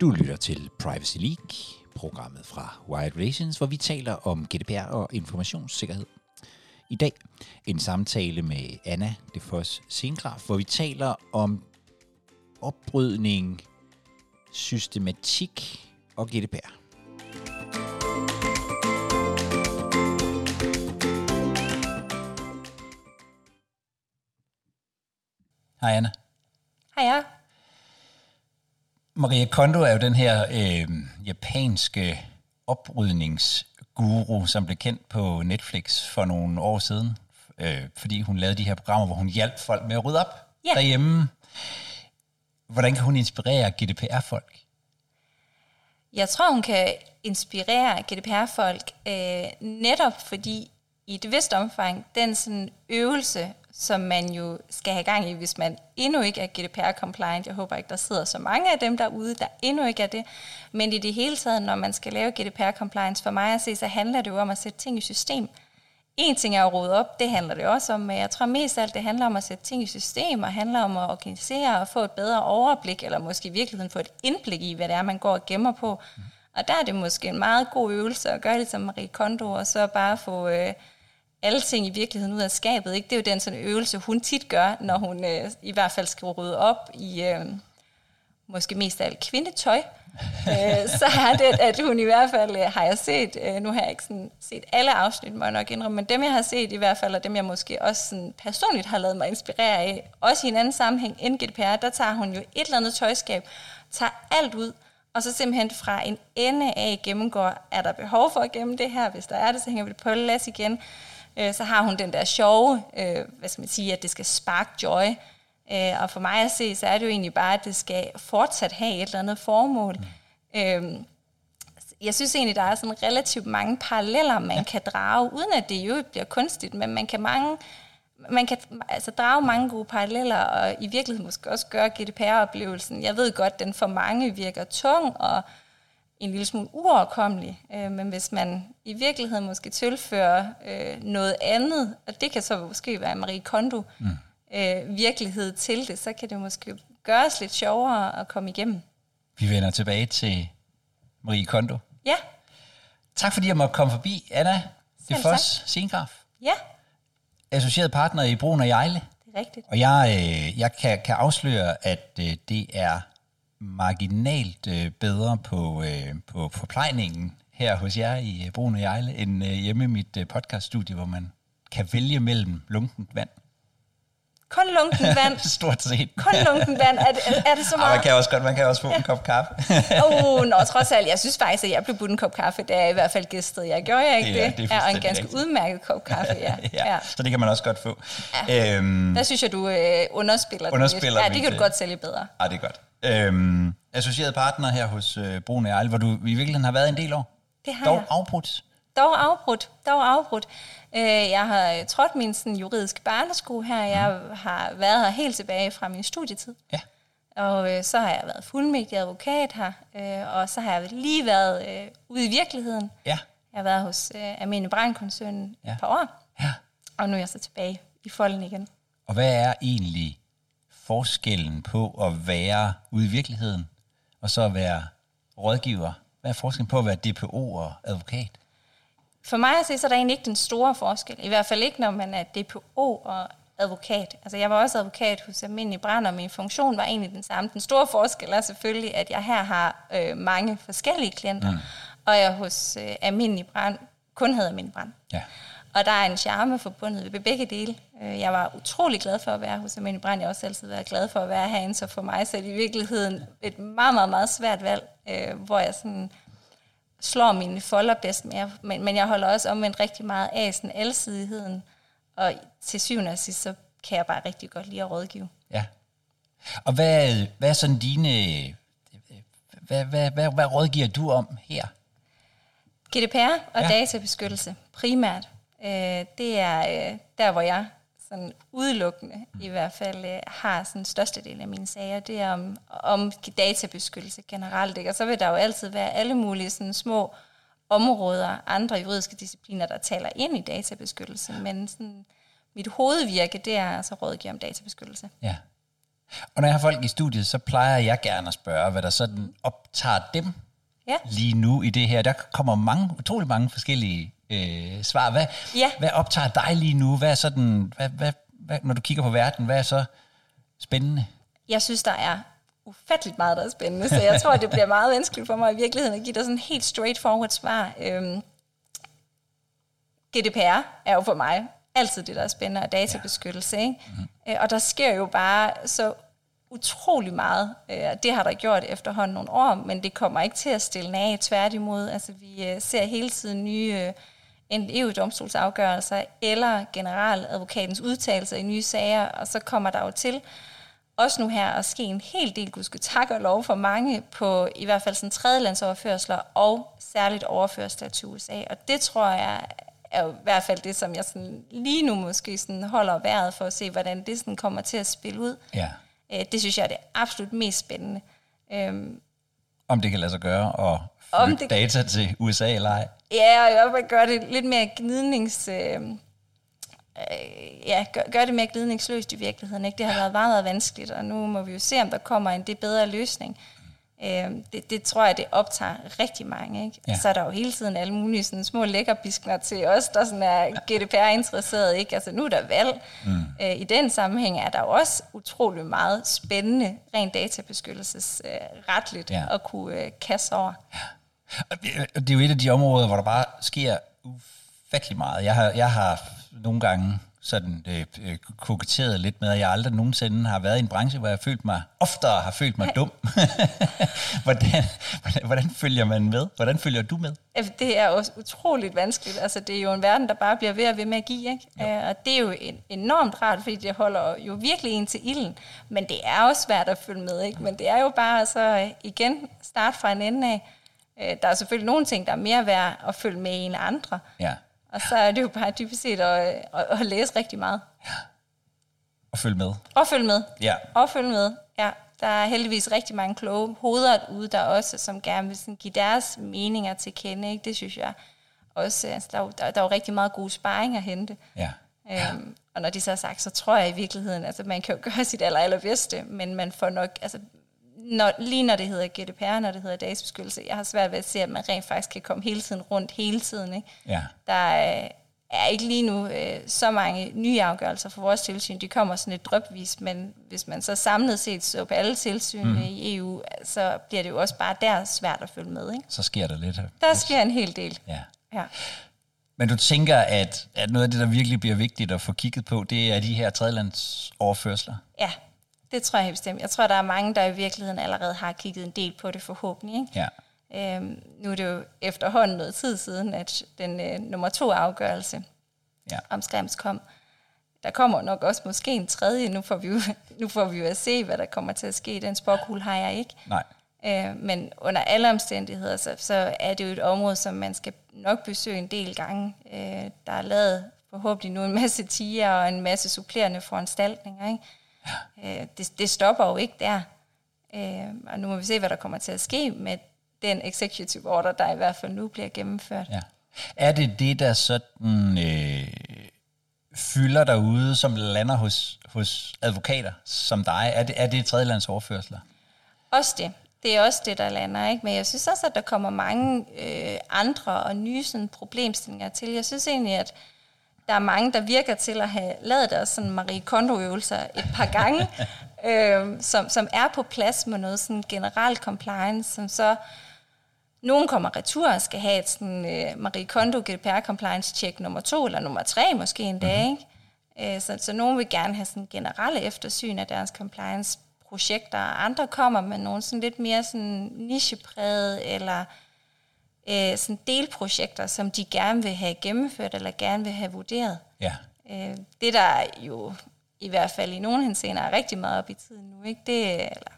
Du lytter til Privacy League, programmet fra Wired Relations, hvor vi taler om GDPR og informationssikkerhed. I dag en samtale med Anna de Foss Sengraf, hvor vi taler om opbrydning, systematik og GDPR. Hej Anna. Hej ja. Maria Kondo er jo den her øh, japanske oprydningsguru, som blev kendt på Netflix for nogle år siden, øh, fordi hun lavede de her programmer, hvor hun hjalp folk med at rydde op Ja. derhjemme. Hvordan kan hun inspirere GDPR-folk? Jeg tror, hun kan inspirere GDPR-folk øh, netop fordi i et vist omfang, den sådan øvelse, som man jo skal have gang i, hvis man endnu ikke er GDPR-compliant. Jeg håber ikke, der sidder så mange af dem derude, der endnu ikke er det. Men i det hele taget, når man skal lave GDPR-compliance, for mig at se, så handler det jo om at sætte ting i system. En ting er at rode op, det handler det også om, men jeg tror mest af alt, det handler om at sætte ting i system, og handler om at organisere og få et bedre overblik, eller måske i virkeligheden få et indblik i, hvad det er, man går og gemmer på. Og der er det måske en meget god øvelse at gøre det som Marie Kondo, og så bare få øh, alle ting i virkeligheden ud af skabet. Ikke? Det er jo den sådan øvelse, hun tit gør, når hun øh, i hvert fald skal rydde op i øh, måske mest af alt kvindetøj. øh, så er det, at hun i hvert fald, øh, har jeg set, øh, nu har jeg ikke sådan set alle afsnit, må jeg nok indrømme, men dem jeg har set i hvert fald, og dem jeg måske også sådan personligt har lavet mig inspirere af, også i en anden sammenhæng end GDPR, der tager hun jo et eller andet tøjskab, tager alt ud, og så simpelthen fra en ende af gennemgår, er der behov for at gemme det her? Hvis der er det, så hænger vi det på las igen. Øh, så har hun den der sjove, øh, hvad skal man sige, at det skal spark joy. Øh, og for mig at se, så er det jo egentlig bare, at det skal fortsat have et eller andet formål. Mm. Øh, jeg synes egentlig, der er sådan relativt mange paralleller, man ja. kan drage, uden at det jo bliver kunstigt, men man kan mange man kan altså drage mange gode paralleller, og i virkeligheden måske også gøre GDPR-oplevelsen. Jeg ved godt, den for mange virker tung og en lille smule uoverkommelig, øh, men hvis man i virkeligheden måske tilfører øh, noget andet, og det kan så måske være Marie Kondo mm. øh, virkelighed til det, så kan det måske gøres lidt sjovere at komme igennem. Vi vender tilbage til Marie Kondo. Ja, Tak fordi jeg måtte komme forbi, Anna de Selv Foss Sengraf, ja, associeret partner i Brun og Jejle. det er rigtigt. Og jeg, øh, jeg kan, kan afsløre, at øh, det er marginalt øh, bedre på, øh, på forplejningen her hos jer i øh, Brun og end øh, hjemme i mit øh, podcaststudie, hvor man kan vælge mellem lunkent vand. Kun lunken vand. Stort set. Kun lunken vand. Er det, er det så Og man meget? kan også godt, man kan også få en kop kaffe. Åh, oh, nå, trods alt. Jeg synes faktisk, at jeg blev budt en kop kaffe, da jeg i hvert fald gæstede. Jeg gjorde jeg ikke Det er- det? det er ja, og en ganske rigtigt. udmærket kop kaffe, ja. ja, ja. så det kan man også godt få. Ja. Øhm, Der synes jeg, du øh, underspiller, Underspiller det. Ja, det kan du godt sælge bedre. ah, det er godt. Øhm, associeret partner her hos øh, Brun og Jejle, hvor du i virkeligheden har været en del år. Det har Dog jeg. afbrudt. Dog afbrudt. Dog afbrudt. Øh, jeg har trådt min sådan, juridiske barnesko her. Jeg har været her helt tilbage fra min studietid. Ja. Og øh, så har jeg været fuldmægtig advokat her. Øh, og så har jeg lige været øh, ude i virkeligheden. Ja. Jeg har været hos øh, Almindelig Brandkoncernen Ja. et par år. Ja. Og nu er jeg så tilbage i folden igen. Og hvad er egentlig forskellen på at være ude i virkeligheden, og så at være rådgiver? Hvad er forskellen på at være DPO og advokat? For mig at se, så er der egentlig ikke den store forskel. I hvert fald ikke, når man er DPO og advokat. Altså, jeg var også advokat hos Almindelig Brand, og min funktion var egentlig den samme. Den store forskel er selvfølgelig, at jeg her har øh, mange forskellige klienter, mm. og jeg hos øh, Almindelig Brand kun havde Almindelig Brand. Ja. Og der er en charme forbundet ved begge dele. Øh, Jeg var utrolig glad for at være hos Almindelig Brand. Jeg har også altid været glad for at være herinde, så for mig så er det i virkeligheden et meget, meget, meget svært valg, øh, hvor jeg sådan slår mine folder bedst med. Men, men jeg holder også omvendt rigtig meget af sådan alsidigheden. Og til syvende og sidst, så kan jeg bare rigtig godt lide at rådgive. Ja. Og hvad, hvad er sådan dine... Hvad, hvad, hvad, hvad rådgiver du om her? GDPR og Ja. databeskyttelse primært, øh, det er øh, der, hvor jeg sådan udelukkende i hvert fald øh, har sådan størstedelen af mine sager, det er om, om databeskyttelse generelt. Ikke? Og så vil der jo altid være alle mulige sådan små områder, andre juridiske discipliner, der taler ind i databeskyttelse, men sådan, mit hovedvirke, det er altså rådgive om databeskyttelse. Ja. Og når jeg har folk i studiet, så plejer jeg gerne at spørge, hvad der sådan optager dem Ja. lige nu i det her. Der kommer mange, utrolig mange forskellige øh, svar. Hvad, Ja. hvad optager dig lige nu? Hvad er sådan, hvad, hvad, hvad, når du kigger på verden, hvad er så spændende? Jeg synes, der er ufatteligt meget, der er spændende, så jeg tror, det bliver meget vanskeligt for mig i virkeligheden at give dig sådan en helt straightforward svar. Øhm, GDPR er jo for mig altid det, der er spændende, og databeskyttelse. Ikke? Mm-hmm. Og der sker jo bare så utrolig meget. Øh, Det har der gjort efterhånden nogle år, men det kommer ikke til at stille af. Tværtimod, altså vi øh, ser hele tiden nye øh, enten EU-domstolsafgørelser eller generaladvokatens udtalelser i nye sager, og så kommer der jo til også nu her at ske en hel del, gudske tak og lov for mange på i hvert fald sådan tredjelandsoverførsler og særligt overførsler til USA. Og det tror jeg er jo i hvert fald det, som jeg sådan lige nu måske sådan holder vejret for at se, hvordan det sådan kommer til at spille ud. Ja. Øh, Det synes jeg er det absolut mest spændende. Øhm, Om det kan lade sig gøre at Om det- data til USA eller ej. Ja, og hvert fald gøre det lidt mere gnidnings... Øh, øh, ja, gør, gør det mere glidningsløst i virkeligheden. Ikke? Det har været meget, meget vanskeligt, og nu må vi jo se, om der kommer en det bedre løsning. Øh, det, det tror jeg, det optager rigtig mange. Ikke? Ja. Ja. Så er der jo hele tiden alle mulige sådan, små lækkerbiskner til os, der sådan er GDPR-interesseret. Ikke? Altså, nu er der valg. Mm. Øh, I den sammenhæng er der jo også utrolig meget spændende, rent databeskyttelsesretligt, Ja. øh, at kunne øh, kaste over. Det, og det er jo et af de områder, hvor der bare sker ufattelig meget. Jeg har, jeg har nogle gange sådan øh, øh, koketteret lidt med, at jeg aldrig nogensinde har været i en branche, hvor jeg følt mig, oftere har følt mig dum. hvordan, hvordan, hvordan følger man med? Hvordan følger du med? Altså, Det er også utroligt vanskeligt. Altså, det er jo en verden, der bare bliver ved og ved med at give. Ikke? Ja. Og det er jo en, enormt rart, fordi det holder jo virkelig en til ilden. Men det er også svært at følge med. Ikke? Men det er jo bare så øh, igen start fra en ende af. Øh, Der er selvfølgelig nogle ting, der er mere værd at følge med i end andre. Ja, Og så er det jo bare dybest set at, at, at læse rigtig meget. og følge med. Og følge med. Ja. Og følge med, ja. Der er heldigvis rigtig mange kloge hoveder ude, der også, som gerne vil sådan give deres meninger til kende. Ikke? Det synes jeg også. Altså, der, er jo, der, der er jo rigtig meget god sparring at hente. Ja. Øhm, og når de så er sagt, så tror jeg i virkeligheden, altså man kan jo gøre sit aller, allerbedste, men man får nok, altså når, lige når det hedder GDPR, når det hedder databeskyttelse, jeg har svært ved at se, at man rent faktisk kan komme hele tiden rundt hele tiden. Ikke? Ja. Der er, er ikke lige nu øh, så mange nye afgørelser for vores tilsyn. De kommer sådan lidt drøbvis, men hvis man så samlet set så på alle tilsyn mm. i EU, så bliver det jo også bare der svært at følge med. Ikke? Så sker der lidt. Der sker en hel del. Ja. Ja. Men du tænker, at, at noget af det, der virkelig bliver vigtigt at få kigget på, det er de her tredjelandsoverførsler? ja, det tror jeg bestemt. Jeg tror, der er mange, der i virkeligheden allerede har kigget en del på det forhåbentlig. Ikke? Ja. Øhm, nu er det jo efterhånden noget tid siden, at den øh, nummer to afgørelse Ja. om Skrems kom. Der kommer nok også måske en tredje. Nu får vi jo, nu får vi jo at se, hvad der kommer til at ske. Den sporkugle har jeg ikke. Nej. Øh, men under alle omstændigheder, så, så er det jo et område, som man skal nok besøge en del gange. Øh, der er lavet forhåbentlig nu en masse tiger og en masse supplerende foranstaltninger. Ikke? Øh, det, det stopper jo ikke der. Øh, og nu må vi se, hvad der kommer til at ske med den executive order, der i hvert fald nu bliver gennemført. Ja. Er det det, der sådan øh, fylder derude, som lander hos, hos advokater som dig? Er det, er det tredjelandsoverførsler? Også det. Det er også det, der lander. Ikke? Men jeg synes også, at der kommer mange øh, andre og nye sådan, problemstillinger til. Jeg synes egentlig, at der er mange, der virker til at have lavet deres sådan Marie Kondo-øvelser et par gange, øh, som, som er på plads med noget sådan general compliance, som så nogen kommer retur og skal have et sådan, øh, Marie Kondo GDPR compliance check nummer to eller nummer tre måske en dag. Ikke? Øh, så, så nogen vil gerne have sådan generelle eftersyn af deres compliance projekter, og andre kommer med nogle sådan lidt mere sådan nichepræget eller øh, sådan delprojekter, som de gerne vil have gennemført eller gerne vil have vurderet. Ja. Øh, det der jo i hvert fald i nogle henseender er rigtig meget op i tiden nu, ikke? Det, er- eller,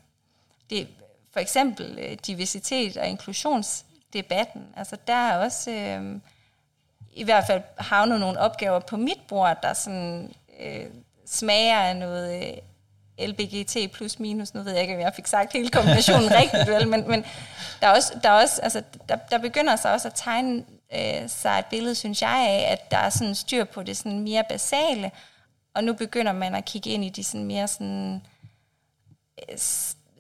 det for eksempel øh, diversitet og inklusionsdebatten. Altså der er også øh, i hvert fald havnet nogle opgaver på mit bord, der sådan øh, smager af noget øh, LBGT plus minus. Nu ved jeg ikke, om jeg fik sagt hele kombinationen rigtigt, vel? Men, men der, er også, der, er også, altså, der, der begynder sig også at tegne øh, sig et billede, synes jeg, af, at der er sådan styr på det sådan mere basale, og nu begynder man at kigge ind i de sådan mere sådan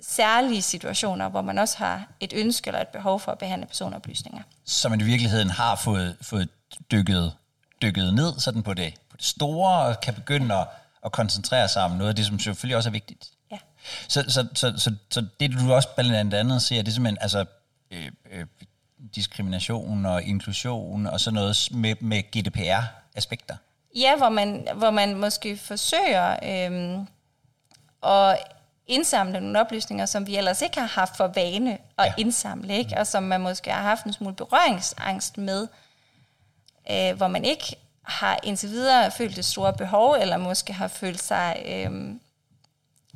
særlige situationer, hvor man også har et ønske eller et behov for at behandle personoplysninger. Så man i virkeligheden har fået, fået dykket, dykket ned sådan på det, på det store, og kan begynde at, at koncentrere sig om noget af det, som selvfølgelig også er vigtigt. Ja. Så, så, så, så, så det, du også blandt andet ser, det er simpelthen altså, øh, øh, diskrimination og inklusion og sådan noget med, med GDPR-aspekter. Ja, hvor man, hvor man måske forsøger øh, at indsamle nogle oplysninger, som vi ellers ikke har haft for vane at ja. indsamle, ikke? og som man måske har haft en smule berøringsangst med, øh, hvor man ikke har indtil videre følt det store behov, eller måske har følt sig øh,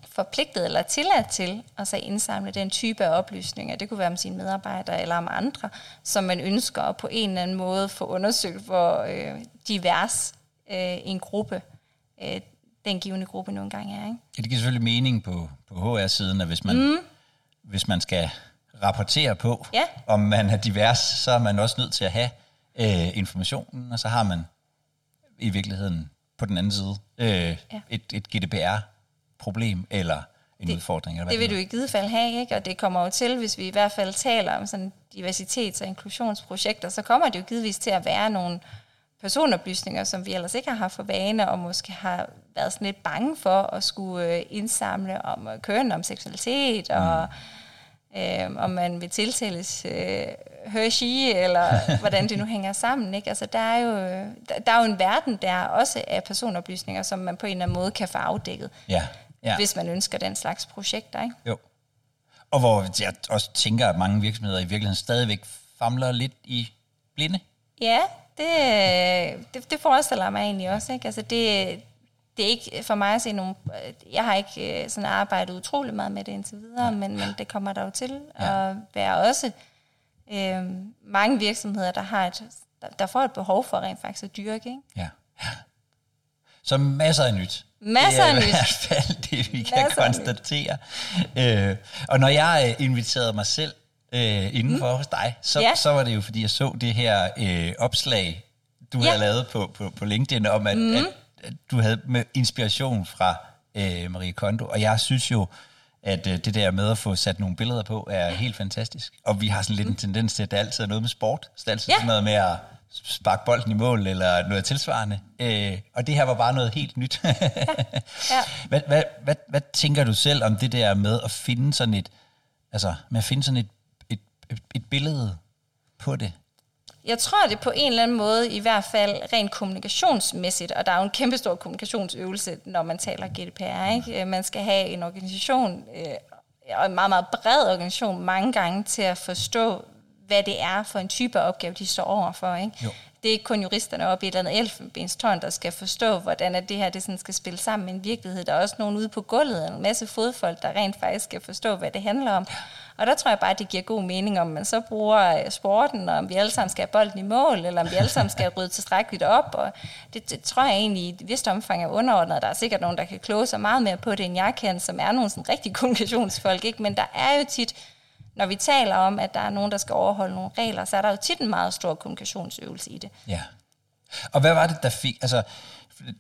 forpligtet eller tilladt til at så indsamle den type af oplysninger. Det kunne være om sine medarbejdere eller om andre, som man ønsker at på en eller anden måde få undersøgt, hvor øh, divers øh, en gruppe øh, den givende gruppe nogle gange er. Ikke? Ja, det giver selvfølgelig mening på, på HR-siden, at hvis man, mm. hvis man skal rapportere på, ja. om man er divers, så er man også nødt til at have øh, informationen, og så har man i virkeligheden på den anden side øh, ja. et, et GDPR-problem eller en det, udfordring. Eller hvad det vil du i givet fald have, ikke? og det kommer jo til, hvis vi i hvert fald taler om sådan diversitets- og inklusionsprojekter, så kommer det jo givetvis til at være nogle personoplysninger, som vi ellers ikke har haft for vane, og måske har været sådan lidt bange for at skulle øh, indsamle om køn, om seksualitet, mm. Øh, om man vil tiltales øh, Hershey, eller hvordan det nu hænger sammen. Ikke? Altså, der, er jo, der, der er jo en verden der også af personoplysninger, som man på en eller anden måde kan få afdækket, ja. Ja. hvis man ønsker den slags projekter. Ikke? Jo. Og hvor jeg også tænker, at mange virksomheder i virkeligheden stadigvæk famler lidt i blinde. Ja, det, det, det forestiller mig egentlig også. Ikke? Altså det, det er ikke for mig at se nogle... Jeg har ikke øh, sådan arbejdet utrolig meget med det indtil videre, ja. men, men det kommer der jo til ja. at være også øh, mange virksomheder, der har et, der, får et behov for rent faktisk at dyrke. Ikke? Ja. ja. Så masser af nyt. Masser af nyt. Det er i hvert fald det, vi kan masser konstatere. Øh, og når jeg øh, inviterede mig selv øh, indenfor mm. hos dig, så, ja. så var det jo, fordi jeg så det her øh, opslag, du ja. havde lavet på, på, på LinkedIn, om at, mm. at du havde med inspiration fra øh, Marie Kondo, og jeg synes jo, at øh, det der med at få sat nogle billeder på, er helt fantastisk. Og vi har sådan lidt mm. en tendens til, at det altid er noget med sport. Så det er altid ja. sådan noget med at sparke bolden i mål, eller noget tilsvarende. Øh, og det her var bare noget helt nyt. ja. Ja. Hvad, hvad, hvad, hvad tænker du selv om det der med at finde sådan et, altså med at finde sådan et et billede på det? Jeg tror, det på en eller anden måde, i hvert fald rent kommunikationsmæssigt, og der er jo en kæmpestor kommunikationsøvelse, når man taler GDPR. Ikke? Øh, man skal have en organisation, øh, og en meget, meget bred organisation, mange gange til at forstå, hvad det er for en type opgave, de står overfor. Ikke? Jo. Det er ikke kun juristerne oppe i et eller andet elfenbenstårn, der skal forstå, hvordan at det her det sådan skal spille sammen med en virkelighed. Der er også nogen ude på gulvet, en masse fodfolk, der rent faktisk skal forstå, hvad det handler om. Og der tror jeg bare, at det giver god mening, om man så bruger øh, sporten, og om vi alle sammen skal have bolden i mål, eller om vi alle sammen skal rydde tilstrækkeligt op. Og det, det tror jeg egentlig i et vist omfang er underordnet. Der er sikkert nogen, der kan kloge sig meget mere på det, end jeg kan, som er nogle sådan rigtig kommunikationsfolk. Ikke? Men der er jo tit, når vi taler om, at der er nogen, der skal overholde nogle regler, så er der jo tit en meget stor kommunikationsøvelse i det. Ja. Og hvad var det, der fik... Altså,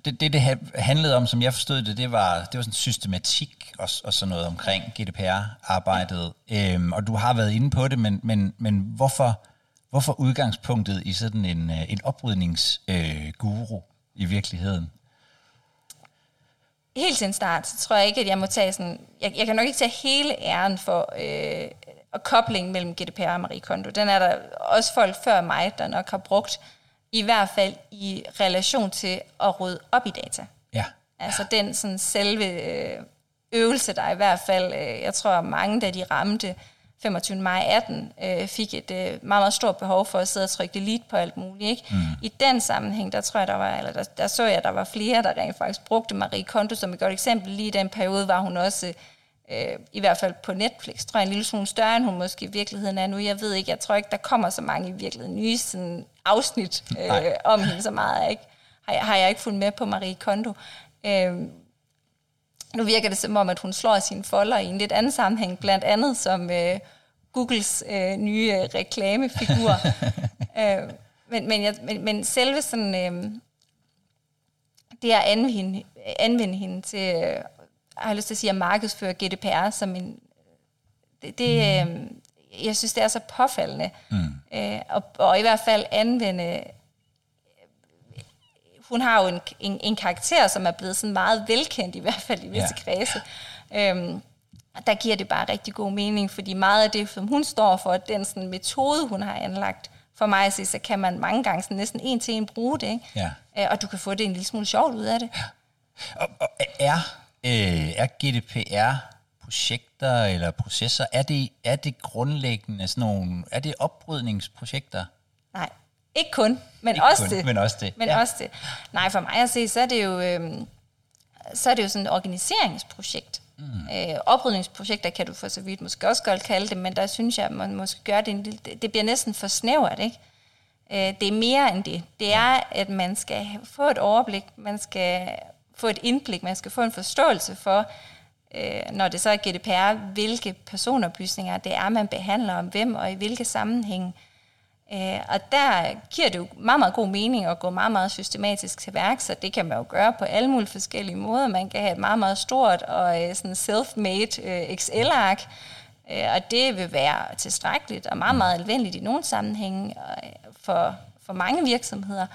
det, det, det handlede om, som jeg forstod det, det var, det var sådan systematik og, og sådan noget omkring GDPR-arbejdet. Øhm, og du har været inde på det, men, men, men hvorfor, hvorfor udgangspunktet i sådan en, øh, en oprydningsguru øh, i virkeligheden? Helt til en start, så tror jeg ikke, at jeg må tage sådan... Jeg, jeg kan nok ikke tage hele æren for øh, og koblingen mellem GDPR og Marie Kondo. Den er der også folk før mig, der nok har brugt i hvert fald i relation til at rydde op i data. Ja. Altså den sådan selve øh, øvelse, der i hvert fald, øh, jeg tror mange, da de ramte 25. maj 18, øh, fik et meget, meget stort behov for at sidde og trykke delete på alt muligt. Ikke? Mm. I den sammenhæng, der tror jeg, der var, eller der, der så jeg, at der var flere, der rent faktisk brugte Marie Kondo som et godt eksempel. Lige i den periode var hun også øh, i hvert fald på Netflix, tror jeg en lille smule større, end hun måske i virkeligheden er nu. Jeg ved ikke, jeg tror ikke, der kommer så mange i virkeligheden nye sådan, afsnit øh, om hende så meget. Ikke? Har, jeg, har jeg ikke fulgt med på Marie Kondo. Øh, nu virker det som om, at hun slår sine folder i en lidt anden sammenhæng, blandt andet som øh, Googles øh, nye øh, reklamefigur. øh, men, men, jeg, men, men selve sådan, øh, det at anvende, anvende hende til jeg har lyst til at sige, at markedsføre GDPR som en... Det, det, øh, jeg synes, det er så påfaldende. Mm. Øh, og, og i hvert fald anvende... Hun har jo en, en, en karakter, som er blevet sådan meget velkendt, i hvert fald i visse ja. kredse. Øhm, der giver det bare rigtig god mening, fordi meget af det, som hun står for, den sådan metode, hun har anlagt, for mig at se, så kan man mange gange sådan næsten en til en bruge det, ikke? Ja. Øh, og du kan få det en lille smule sjovt ud af det. Ja. Og, og er, øh, er GDPR projekter eller processer, er det, er det grundlæggende sådan nogle, er det oprydningsprojekter? Nej, ikke kun, men ikke også kun, det. Men også det. Men ja. også det. Nej, for mig at se, så er det jo, øh, så er det jo sådan et organiseringsprojekt. Mm. Øh, oprydningsprojekter kan du for så vidt måske også godt kalde det, men der synes jeg, at man måske gør det en lille, det bliver næsten for snævert, ikke? Øh, det er mere end det. Det er, at man skal få et overblik, man skal få et indblik, man skal få en forståelse for, øh, når det så er GDPR, hvilke personoplysninger det er, man behandler om hvem og i hvilke sammenhænge. Øh, og der giver det jo meget, meget god mening at gå meget, meget systematisk til værk, så det kan man jo gøre på alle mulige forskellige måder. Man kan have et meget, meget stort og øh, sådan self-made øh, Excel-ark, øh, og det vil være tilstrækkeligt og meget, meget alvendeligt i nogle sammenhænge øh, for, for mange virksomheder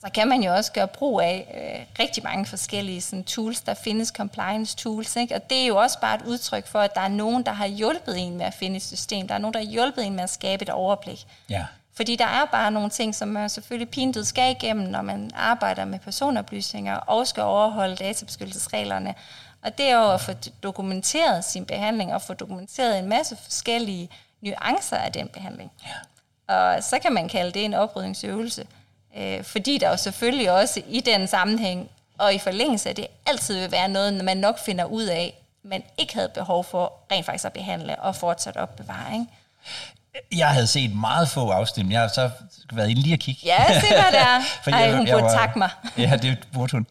så kan man jo også gøre brug af øh, rigtig mange forskellige sådan, tools. Der findes compliance tools, ikke? og det er jo også bare et udtryk for, at der er nogen, der har hjulpet en med at finde et system. Der er nogen, der har hjulpet en med at skabe et overblik. Ja. Fordi der er bare nogle ting, som man selvfølgelig pintet skal igennem, når man arbejder med personoplysninger og skal overholde databeskyttelsesreglerne. Og det er jo at få dokumenteret sin behandling og få dokumenteret en masse forskellige nuancer af den behandling. Ja. Og så kan man kalde det en oprydningsøvelse. Øh, fordi der jo selvfølgelig også i den sammenhæng, og i forlængelse af det, altid vil være noget, man nok finder ud af, man ikke havde behov for rent faktisk at behandle og fortsat opbevare. Ikke? Jeg havde set meget få afstemninger. Jeg har så været inde lige at kigge. Ja, se hvad det er. For Ej, hun burde takke mig. ja, det burde hun.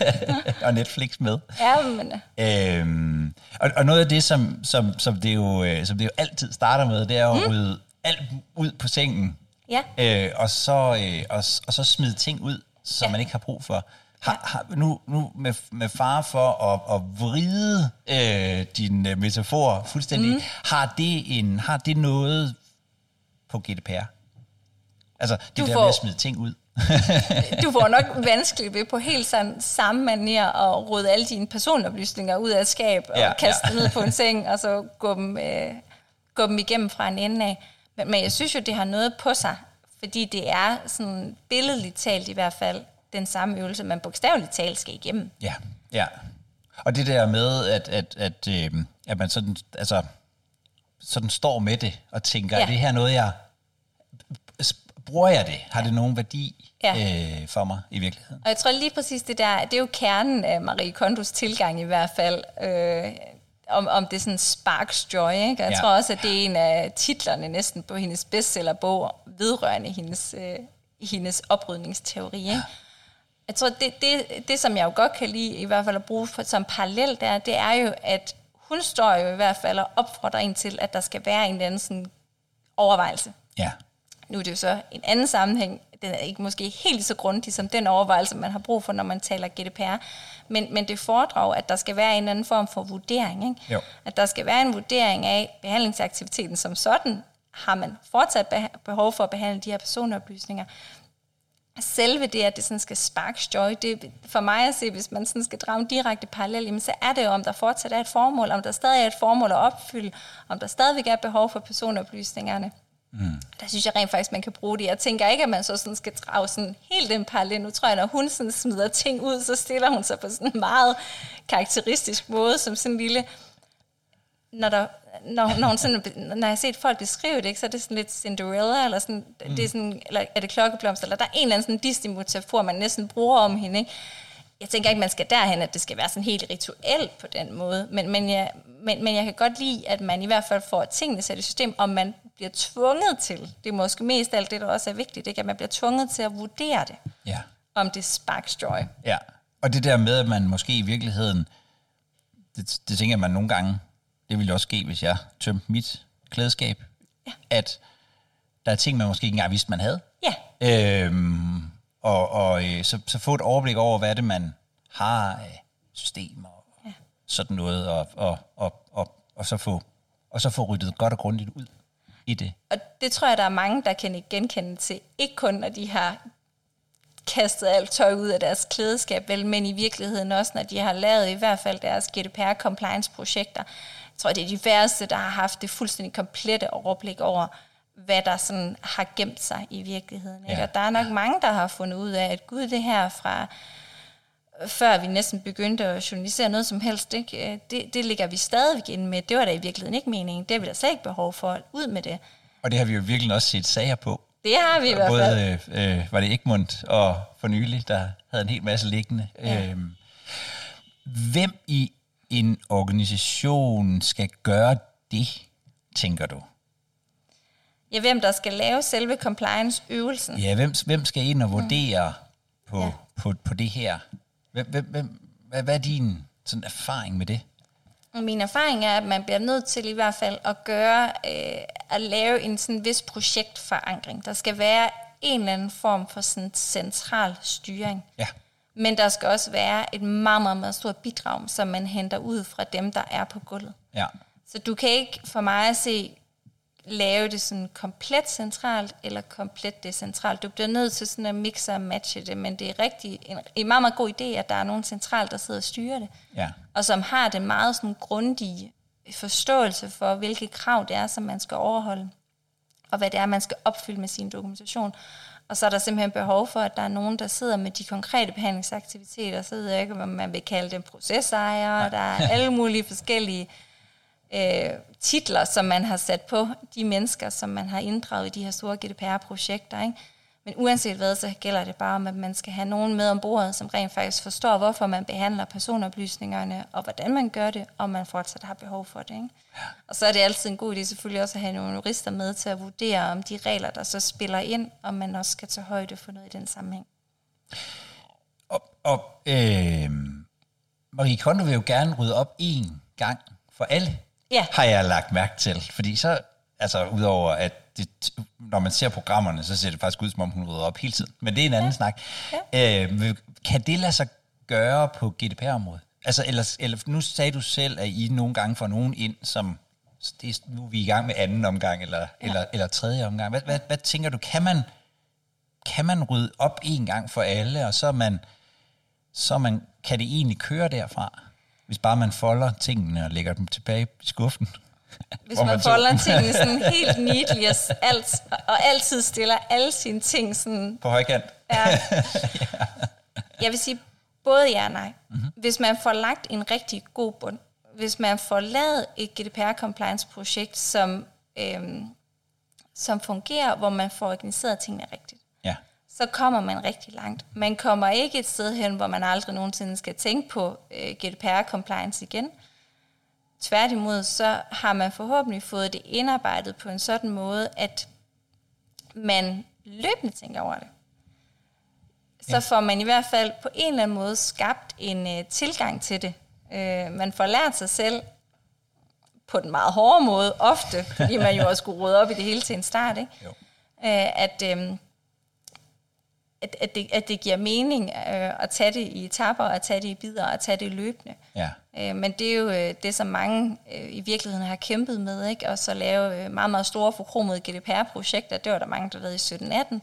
og Netflix med. Ja, men... Øhm, og, og noget af det, som, som, som, det jo, øh, som det jo altid starter med, det er jo mm. at rydde alt ud på sengen Ja. Øh, og, så, øh, og, og så smide ting ud, som ja. man ikke har brug for. Har, har, nu nu med, med far for at, at vride øh, din øh, metafor fuldstændig, mm. har, det en, har det noget på GDPR? Altså det du der får, med at smide ting ud. du får nok vanskeligt ved på helt sådan, samme manier at rydde alle dine personoplysninger ud af skab og ja, kaste ja. ned på en seng, og så gå dem, øh, gå dem igennem fra en ende af. Men, men jeg synes jo, det har noget på sig, fordi det er sådan billedligt talt i hvert fald den samme øvelse, man bogstaveligt talt skal igennem. Ja, ja. Og det der med, at, at, at, øh, at man sådan, altså, sådan står med det og tænker, ja. er det her noget, jeg... Bruger jeg det? Har ja. det nogen værdi ja. øh, for mig i virkeligheden? Og jeg tror lige præcis det der, det er jo kernen af Marie Kondos tilgang i hvert fald. Øh, om, om det er sådan sparks joy, ikke? Og jeg ja. tror også, at det er en af titlerne næsten på hendes bestsellerbog, vedrørende hendes, øh, hendes oprydningsteori, ikke? Ja. Jeg tror, det, det, det, som jeg jo godt kan lide, i hvert fald at bruge for, som parallel der, det er jo, at hun står jo i hvert fald og opfordrer en til, at der skal være en eller anden sådan overvejelse. Ja. Nu er det jo så en anden sammenhæng, den er ikke måske helt så grundig som den overvejelse, man har brug for, når man taler GDPR. Men, men det foredrag, at der skal være en eller anden form for vurdering. Ikke? Jo. At der skal være en vurdering af behandlingsaktiviteten som sådan. Har man fortsat behov for at behandle de her personoplysninger? Selve det, at det sådan skal sparks joy, det for mig at se, hvis man sådan skal drage en direkte parallel, jamen, så er det jo, om der fortsat er et formål, om der stadig er et formål at opfylde, om der stadigvæk er behov for personoplysningerne. Mm. Der synes jeg rent faktisk, man kan bruge det. Jeg tænker ikke, at man så sådan skal drage sådan helt den parallel. Nu tror jeg, når hun sådan smider ting ud, så stiller hun sig på sådan en meget karakteristisk måde, som sådan en lille... Når, der, når, når, hun sådan, når jeg har set folk beskrive det, ikke, så er det sådan lidt Cinderella, eller, sådan, mm. det er, sådan, eller er det klokkeblomst, eller der er en eller anden sådan Disney-metafor, man næsten bruger om hende. Ikke? Jeg tænker ikke, man skal derhen, at det skal være sådan helt rituelt på den måde, men, men, jeg, men, men jeg kan godt lide, at man i hvert fald får tingene sat i system, og man bliver tvunget til, det er måske mest alt det, der også er vigtigt, ikke? at man bliver tvunget til at vurdere det, ja. om det sparks joy. Ja, og det der med, at man måske i virkeligheden, det, det tænker man nogle gange, det ville også ske, hvis jeg tømte mit klædeskab, ja. at der er ting, man måske ikke engang vidste, man havde. Ja. Øhm, og og øh, så, så få et overblik over, hvad det man har af systemer, ja. sådan noget, og, og, og, og, og, så få, og så få ryddet godt og grundigt ud i det. Og det tror jeg, der er mange, der kan genkende til. Ikke kun, når de har kastet alt tøj ud af deres klædeskab, vel, men i virkeligheden også, når de har lavet i hvert fald deres GDPR-compliance-projekter. Jeg tror, det er de færreste, der har haft det fuldstændig komplette overblik over, hvad der sådan har gemt sig i virkeligheden. Ikke? Ja. Og der er nok mange, der har fundet ud af, at gud, det her fra før vi næsten begyndte at journalisere noget som helst, ikke? Øh, Det, det ligger vi stadigvæk inde med. Det var da i virkeligheden ikke meningen. Det er vi da slet ikke behov for. Ud med det. Og det har vi jo virkelig også set sager på. Det har vi i hvert fald. Både, øh, øh, var det Egmont og for nylig, der havde en hel masse liggende. Ja. Øhm, hvem i en organisation skal gøre det, tænker du? Ja, hvem der skal lave selve compliance-øvelsen. Ja, hvem, hvem skal ind og vurdere mm. på, ja. på, på det her? Hvem, hvem, hvad, hvad er din sådan, erfaring med det? Min erfaring er, at man bliver nødt til i hvert fald at gøre, øh, at lave en sådan vis projektforankring. Der skal være en eller anden form for sådan central styring. Ja, Men der skal også være et meget, meget, meget stort bidrag, som man henter ud fra dem, der er på gulvet. ja, Så du kan ikke for mig at se lave det sådan komplet centralt eller komplet decentralt. Du bliver nødt til sådan at mixe og matche det, men det er rigtig en, en meget, meget god idé, at der er nogen centralt, der sidder og styrer det, ja, og som har den meget sådan grundige forståelse for, hvilke krav det er, som man skal overholde, og hvad det er, man skal opfylde med sin dokumentation. Og så er der simpelthen behov for, at der er nogen, der sidder med de konkrete behandlingsaktiviteter, så ved jeg ikke, hvad man vil kalde dem procesejere, ja. der er alle mulige forskellige øh, titler, som man har sat på de mennesker, som man har inddraget i de her store GDPR-projekter. Ikke? Men uanset hvad, så gælder det bare om, at man skal have nogen med ombord, som rent faktisk forstår, hvorfor man behandler personoplysningerne, og hvordan man gør det, og man fortsat har behov for det. Ikke? Og så er det altid en god idé selvfølgelig også at have nogle jurister med til at vurdere, om de regler, der så spiller ind, om man også skal tage højde for noget i den sammenhæng. Og, og øh, Marie Kondo vil jo gerne rydde op en gang for alle, Ja. har jeg lagt mærke til. Fordi så, altså udover at det, når man ser programmerne, så ser det faktisk ud, som om hun rydder op hele tiden. Men det er en anden ja. snak. Ja. Øh, kan det lade sig gøre på GDPR-området? Altså, eller, eller, nu sagde du selv, at I nogle gange får nogen ind, som det er, nu er vi i gang med anden omgang, eller, ja. eller, eller tredje omgang. Hvad, hvad, hvad tænker du, kan man, kan man rydde op en gang for alle, og så, man, så man, kan det egentlig køre derfra, hvis bare man folder tingene og lægger dem tilbage i skuffen? Hvis man tog folder dem. tingene sådan helt neatly og, alt, og altid stiller alle sine ting sådan På højkant? Ja. Jeg vil sige både ja og nej. Mm-hmm. Hvis man får lagt en rigtig god bund, hvis man får lavet et GDPR-compliance-projekt, som, øhm, som fungerer, hvor man får organiseret tingene rigtigt. Så kommer man rigtig langt. Man kommer ikke et sted hen, hvor man aldrig nogensinde skal tænke på øh, GDPR-compliance igen. Tværtimod, så har man forhåbentlig fået det indarbejdet på en sådan måde, at man løbende tænker over det. Så får man i hvert fald på en eller anden måde skabt en øh, tilgang til det. Øh, man får lært sig selv på den meget hårde måde, ofte, fordi man jo også skulle rydde op i det hele til en start, ikke? Jo. Øh, at, øh, at, at, det, at det giver mening øh, at tage det i etapper, at tage det i bidder, og at tage det løbende. Ja. Øh, men det er jo øh, det, som mange øh, i virkeligheden har kæmpet med, ikke? og så lave øh, meget, meget store forkromede GDPR-projekter. Det var der mange, der lavede i 17-18,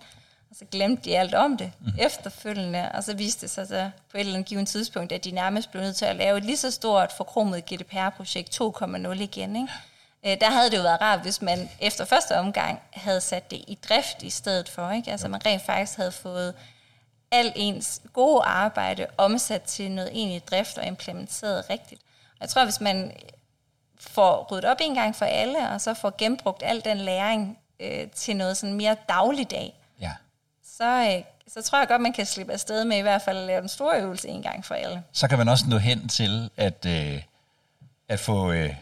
og så glemte de alt om det mm. efterfølgende, og så viste det sig så på et eller andet givet tidspunkt, at de nærmest blev nødt til at lave et lige så stort forkromet GDPR-projekt 2.0 igen. Ikke? Øh, der havde det jo været rart, hvis man efter første omgang havde sat det i drift i stedet for. Ikke? Altså man rent faktisk havde fået al ens gode arbejde omsat til noget egentlig drift og implementeret rigtigt. Og jeg tror, hvis man får ryddet op en gang for alle, og så får genbrugt al den læring øh, til noget sådan mere dagligdag, ja. så, øh, så tror jeg godt, man kan slippe afsted med i hvert fald at lave den store øvelse en gang for alle. Så kan man også nå hen til at, øh, at få, øh,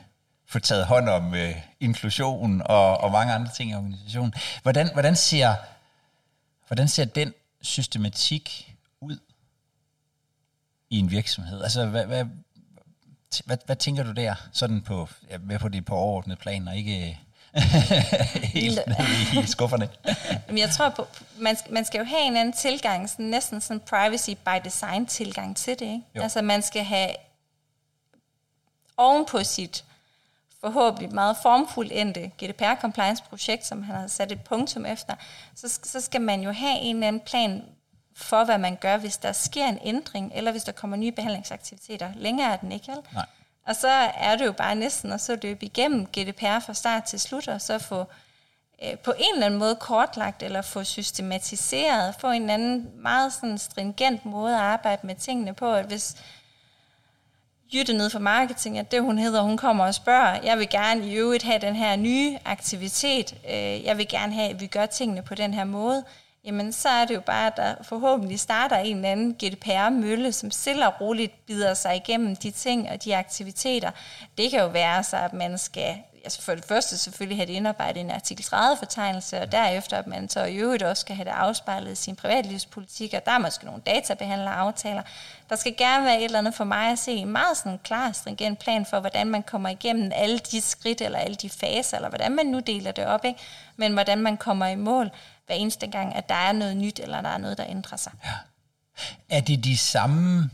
få taget hånd om øh, inklusion og, og mange andre ting i organisationen. Hvordan, hvordan, ser, hvordan ser den systematik ud i en virksomhed? Altså, hvad, hvad, hvad, hvad tænker du der, sådan på, ja, med på det på overordnet plan, og ikke helt ned i skufferne? Men jeg tror, på, man, skal- man skal jo have en anden tilgang, sådan, næsten sådan privacy by design tilgang til det. Ikke? Jo. Altså man skal have oven på sit forhåbentlig meget formfuldt endte GDPR-compliance-projekt, som han har sat et punktum efter, så, så skal man jo have en eller anden plan for, hvad man gør, hvis der sker en ændring, eller hvis der kommer nye behandlingsaktiviteter. Længere er den ikke, vel? Nej. Og så er det jo bare næsten at så løbe igennem GDPR fra start til slut, og så få øh, på en eller anden måde kortlagt, eller få systematiseret, få en eller anden meget sådan stringent måde at arbejde med tingene på, at hvis Jytte nede for marketing, at det hun hedder, hun kommer og spørger, jeg vil gerne i øvrigt have den her nye aktivitet, øh, jeg vil gerne have, at vi gør tingene på den her måde, jamen så er det jo bare, at der forhåbentlig starter en eller anden GDPR-mølle, som stille og roligt bider sig igennem de ting og de aktiviteter. Det kan jo være så, at man skal altså for det første selvfølgelig have det indarbejdet i en artikel 30-fortegnelse, og derefter at man så i øvrigt også skal have det afspejlet i sin privatlivspolitik, og der er måske nogle databehandler aftaler. Der skal gerne være et eller andet for mig at se en meget sådan klar, stringent plan for, hvordan man kommer igennem alle de skridt, eller alle de faser, eller hvordan man nu deler det op, ikke? men hvordan man kommer i mål hver eneste gang, at der er noget nyt, eller der er noget, der ændrer sig. Ja. Er det de samme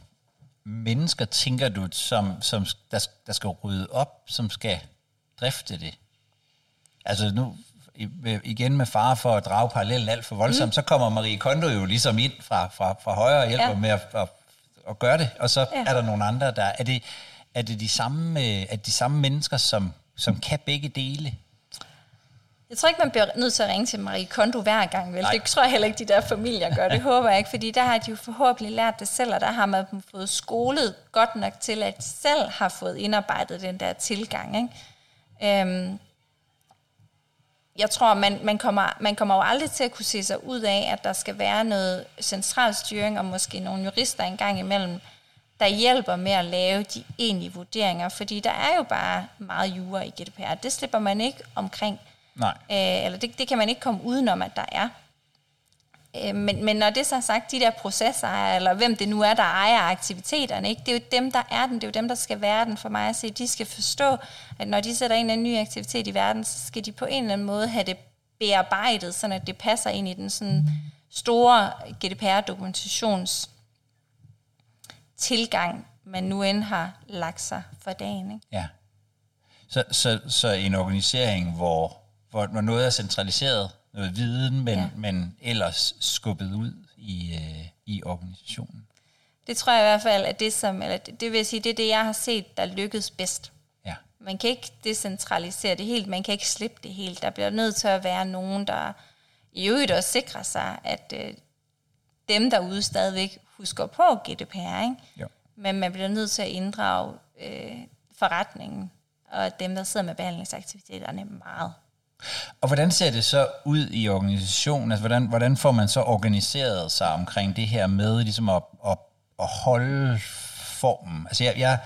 mennesker, tænker du, som, som der, der skal rydde op, som skal drifte det? Altså nu, igen med fare for at drage parallellen alt for voldsomt, mm. så kommer Marie Kondo jo ligesom ind fra, fra, fra højre og hjælper ja. med at, at, at gøre det, og så ja. er der nogle andre, der... Er det, er det de samme, øh, er de samme mennesker, som, som kan begge dele? Jeg tror ikke, man bliver nødt til at ringe til Marie Kondo hver gang, vel? Nej. Det tror jeg heller ikke, de der familier gør. Det håber jeg ikke, fordi der har de jo forhåbentlig lært det selv, og der har man fået skolet godt nok til, at de selv har fået indarbejdet den der tilgang. Ikke? Øhm, jeg tror, man, man, kommer, man kommer jo aldrig til at kunne se sig ud af, at der skal være noget central styring, og måske nogle jurister engang imellem, der hjælper med at lave de egentlige vurderinger, fordi der er jo bare meget jura i GDPR. Det slipper man ikke omkring. Nej. Øh, eller det, det kan man ikke komme udenom, at der er. Øh, men, men når det så er sagt, de der processer, eller hvem det nu er, der ejer aktiviteterne, ikke? det er jo dem, der er den, det er jo dem, der skal være den for mig at se. De skal forstå, at når de sætter en eller anden ny aktivitet i verden, så skal de på en eller anden måde have det bearbejdet, så det passer ind i den sådan store GDPR-dokumentations tilgang, man nu end har lagt sig for dagen. Ikke? Ja. Så, så, så en organisering, hvor hvor, hvor noget er centraliseret, noget viden, men, ja. men ellers skubbet ud i, øh, i organisationen. Det tror jeg i hvert fald, at det som, eller det, det vil sige, det er det, jeg har set, der lykkes bedst. Ja. Man kan ikke decentralisere det helt, man kan ikke slippe det helt. Der bliver nødt til at være nogen, der i øvrigt også sikrer sig, at øh, dem derude stadigvæk husker på GDPR, ikke? Jo. men man bliver nødt til at inddrage øh, forretningen og dem, der sidder med behandlingsaktiviteterne meget. Og hvordan ser det så ud i organisationen? Altså, hvordan, hvordan får man så organiseret sig omkring det her med ligesom at, at, at holde formen? Altså, jeg, jeg,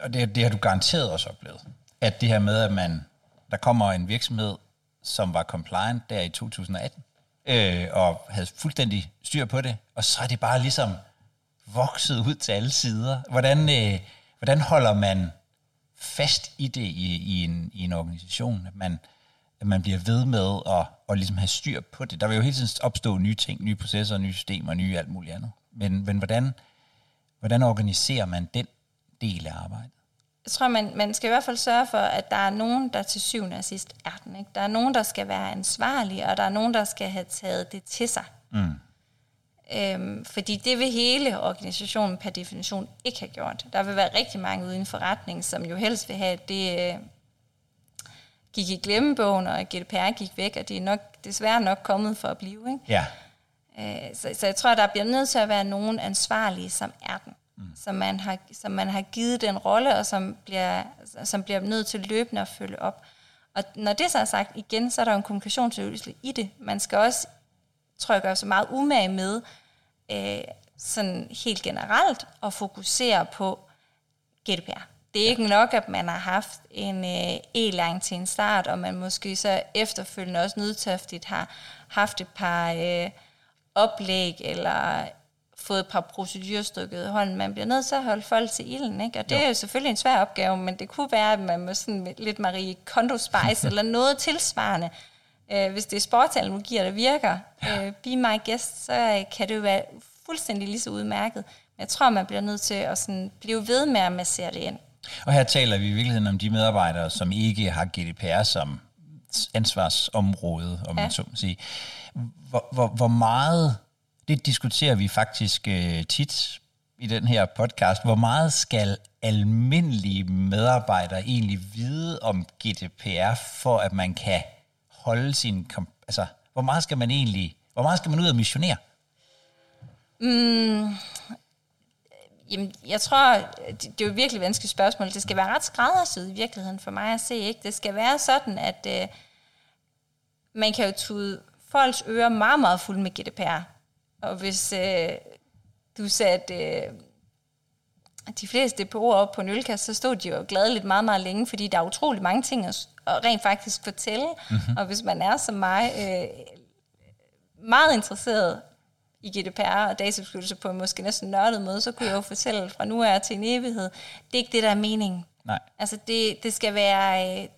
og det, det har du garanteret også oplevet, at det her med, at man, der kommer en virksomhed, som var compliant der i 2018, øh, og havde fuldstændig styr på det, og så er det bare ligesom vokset ud til alle sider. Hvordan, øh, hvordan holder man fast i det i, i, en, i en organisation, at man, at man bliver ved med at, at ligesom have styr på det. Der vil jo hele tiden opstå nye ting, nye processer, nye systemer, nye alt muligt andet. Men, men hvordan, hvordan organiserer man den del af arbejdet? Jeg tror, man, man skal i hvert fald sørge for, at der er nogen, der til syvende og sidst er den. Ikke? Der er nogen, der skal være ansvarlige, og der er nogen, der skal have taget det til sig. Mm. Øhm, fordi det vil hele organisationen per definition ikke have gjort. Der vil være rigtig mange uden forretning, som jo helst vil have, at det øh, gik i glemmebogen, og GDPR gik væk, og det er nok, desværre nok kommet for at blive. Ikke? Ja. Øh, så, så jeg tror, der bliver nødt til at være nogen ansvarlige, som er den. Mm. Som, man har, som man har givet den rolle, og som bliver, som bliver nødt til løbende at følge op. Og når det så er sagt igen, så er der en kommunikationsøvelse i det. Man skal også tror jeg, gør så meget umage med, øh, sådan helt generelt, at fokusere på GDPR. Det er ikke nok, at man har haft en øh, e-læring til en start, og man måske så efterfølgende også nødtøftigt har haft et par øh, oplæg, eller fået et par procedurestykker i hånden. Man bliver nødt til at holde folk til ilden, ikke? Og det jo. er jo selvfølgelig en svær opgave, men det kunne være, at man må sådan lidt Marie Kondo Spice, eller noget tilsvarende, Øh, hvis det er sportsteknologier, der virker, øh, be my guest, så øh, kan det jo være fuldstændig lige så udmærket. Men jeg tror, man bliver nødt til at sådan blive ved med at massere det ind. Og her taler vi i virkeligheden om de medarbejdere, som ikke har GDPR som ansvarsområde, om ja. man så må sige. Hvor, hvor, hvor meget, det diskuterer vi faktisk øh, tit i den her podcast, hvor meget skal almindelige medarbejdere egentlig vide om GDPR, for at man kan holde sin... Altså, hvor meget skal man egentlig... Hvor meget skal man ud og missionere? Mm, jamen, jeg tror, det, det er jo et virkelig vanskeligt spørgsmål. Det skal være ret skræddersyet i virkeligheden for mig at se. Ikke? Det skal være sådan, at øh, man kan jo tude folks ører meget, meget fulde med GDPR. Og hvis øh, du satte øh, de fleste DPO'er op på en ølkasse, så stod de jo gladeligt meget, meget længe, fordi der er utrolig mange ting at, at rent faktisk fortælle. Mm-hmm. Og hvis man er som mig øh, meget interesseret i GDPR og databeskyttelse på en måske næsten nørdet måde, så kunne jeg jo fortælle fra nu er til en evighed. Det er ikke det, der er meningen. Nej. Altså det, det skal være... Øh,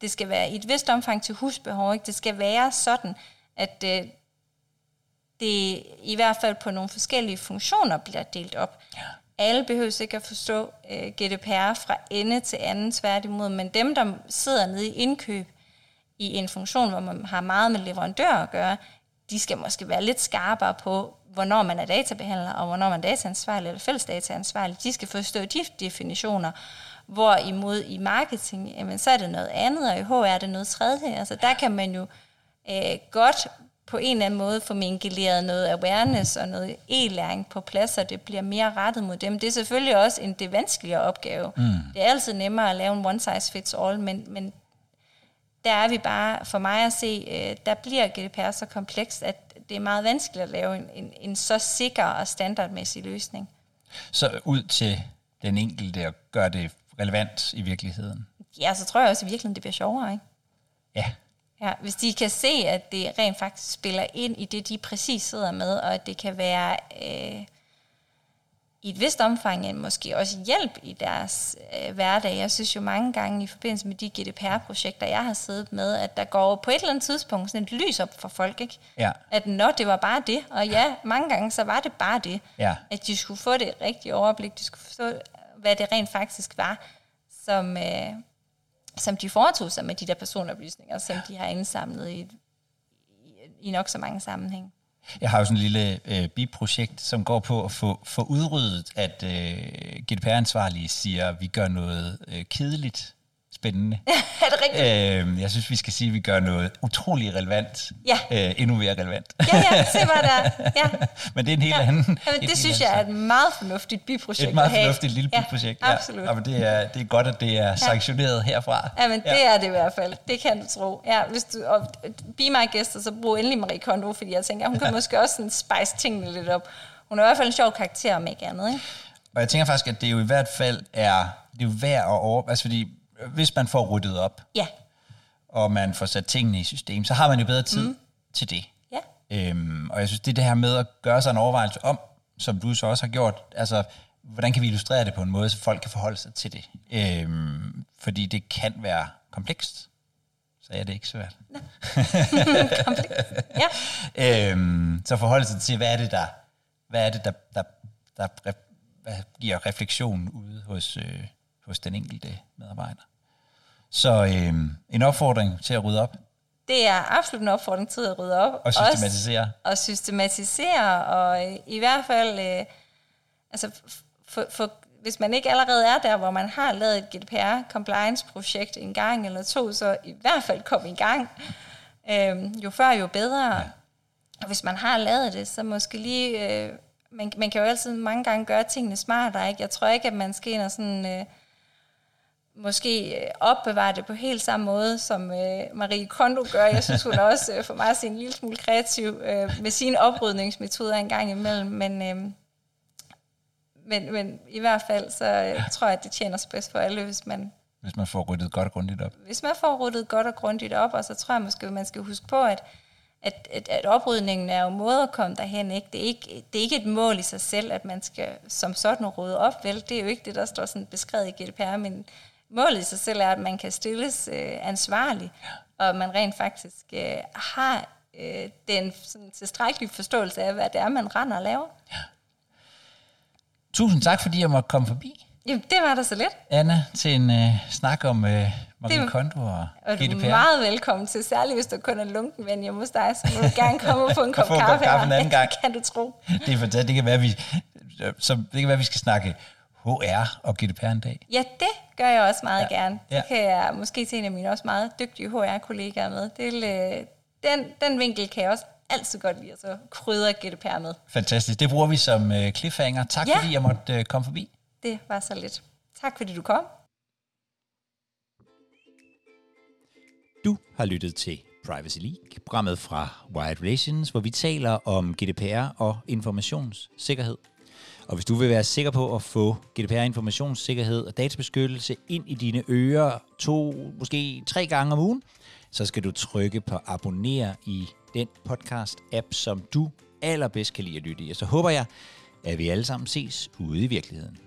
det skal være i et vist omfang til husbehov. Ikke? Det skal være sådan, at øh, det i hvert fald på nogle forskellige funktioner bliver delt op. Ja. Alle behøver ikke at forstå øh, GDPR fra ende til anden tværtimod, men dem, der sidder nede i indkøb i en funktion, hvor man har meget med leverandører at gøre, de skal måske være lidt skarpere på, hvornår man er databehandler, og hvornår man er dataansvarlig eller fælles dataansvarlig. De skal forstå de definitioner, Hvorimod i marketing, jamen, så er det noget andet, og i HR er det noget tredje. Altså, der kan man jo øh, godt på en eller anden måde få mingeleret noget awareness og noget e-læring på plads, så det bliver mere rettet mod dem. Det er selvfølgelig også en det vanskeligere opgave. Mm. Det er altid nemmere at lave en one size fits all, men, men der er vi bare, for mig at se, øh, der bliver GDPR så komplekst, at det er meget vanskeligt at lave en, en, en så sikker og standardmæssig løsning. Så ud til den enkelte og gøre det relevant i virkeligheden. Ja, så tror jeg også, at i virkeligheden det bliver sjovere, ikke? Ja. Ja, hvis de kan se, at det rent faktisk spiller ind i det, de præcis sidder med, og at det kan være øh, i et vist omfang måske også hjælp i deres øh, hverdag. Jeg synes jo mange gange i forbindelse med de GDPR-projekter, jeg har siddet med, at der går på et eller andet tidspunkt sådan et lys op for folk, ikke? Ja. At nå, det var bare det. Og ja, mange gange så var det bare det. Ja. At de skulle få det rigtige overblik, de skulle forstå, hvad det rent faktisk var, som, øh, som de foretog sig med de der personoplysninger, som de har indsamlet i, i, i nok så mange sammenhæng. Jeg har jo sådan en lille øh, biprojekt, som går på at få, få udryddet, at øh, GDPR-ansvarlige siger, at vi gør noget øh, kedeligt spændende. er det rigtigt? Øh, jeg synes, vi skal sige, at vi gør noget utrolig relevant. Ja. Øh, endnu mere relevant. ja, ja, se hvad der Ja. Men det er en helt ja. anden... Jamen, det synes jeg er et meget fornuftigt biprojekt Et meget fornuftigt lille biprojekt. Ja, absolut. Ja. men det, er, det er godt, at det er sanktioneret ja. herfra. Ja, men ja. det er det i hvert fald. Det kan du tro. Ja, hvis du, og be my gæster, så brug endelig Marie Kondo, fordi jeg tænker, hun kan måske også sådan spice tingene lidt op. Hun er i hvert fald en sjov karakter, om ikke andet. Ikke? Og jeg tænker faktisk, at det jo i hvert fald er, det er jo værd at over... Altså fordi hvis man får ryddet op, ja. og man får sat tingene i system, så har man jo bedre tid mm. til det. Ja. Øhm, og jeg synes, det er det her med at gøre sig en overvejelse om, som du så også har gjort, altså, hvordan kan vi illustrere det på en måde, så folk kan forholde sig til det? Øhm, fordi det kan være komplekst, så er det ikke svært. komplekst, ja. øhm, så forholde sig til, hvad er det, der, hvad er det, der, der, der, der giver refleksion ude hos, øh, hos den enkelte medarbejder. Så øh, en opfordring til at rydde op. Det er absolut en opfordring til at rydde op. Og systematisere. Også, og systematisere, og øh, i hvert fald, øh, altså for, for, hvis man ikke allerede er der, hvor man har lavet et GDPR-compliance-projekt en gang eller to, så i hvert fald kom i gang. Øh, jo før, jo bedre. Ja. Og hvis man har lavet det, så måske lige... Øh, man, man kan jo altid mange gange gøre tingene smartere. Ikke? Jeg tror ikke, at man skal ind og sådan... Øh, måske øh, opbevare det på helt samme måde, som øh, Marie Kondo gør. Jeg synes, hun også øh, for mig se en lille smule kreativ øh, med sine oprydningsmetoder en gang imellem, men, øh, men, men i hvert fald, så øh, tror jeg, at det tjener sig bedst for alle, hvis man hvis man får ryddet godt og grundigt op. Hvis man får ryddet godt og grundigt op, og så tror jeg måske, at man skal huske på, at, at, at, at oprydningen er jo måde at komme derhen. Ikke? Det, er ikke, det er ikke et mål i sig selv, at man skal som sådan rydde op. Vel? Det er jo ikke det, der står sådan beskrevet i GDPR, men målet i sig selv er, at man kan stilles øh, ansvarlig, og man rent faktisk øh, har øh, den sådan, tilstrækkelige forståelse af, hvad det er, man render og laver. Ja. Tusind tak, fordi jeg måtte komme forbi. Jamen, det var da så lidt. Anna, til en uh, snak om uh, Marie Det- Kondo og, Og du GDPR. er meget velkommen til, særligt hvis du kun er lunken ven hjemme hos dig, så må du gerne komme og få en kop Få en kop kaffe. kaffe en anden gang. kan du tro. Det er fantastisk. Det kan være, vi, så, det kan være, vi skal snakke HR og GDPR en dag. Ja, det gør jeg også meget ja. gerne. Det Ja. kan jeg måske se en af mine også meget dygtige HR-kollegaer med. Det øh, den, den vinkel kan jeg også altid godt lide at så krydre GDPR med. Fantastisk. Det bruger vi som uh, cliffhanger. Tak Ja. fordi jeg måtte uh, komme forbi. Det var så lidt. Tak fordi du kom. Du har lyttet til Privacy League, programmet fra Wired Relations, hvor vi taler om GDPR og informationssikkerhed. Og hvis du vil være sikker på at få GDPR, informationssikkerhed og databeskyttelse ind i dine ører to, måske tre gange om ugen, så skal du trykke på abonner i den podcast-app, som du allerbedst kan lide at lytte i. Og så håber jeg, at vi alle sammen ses ude i virkeligheden.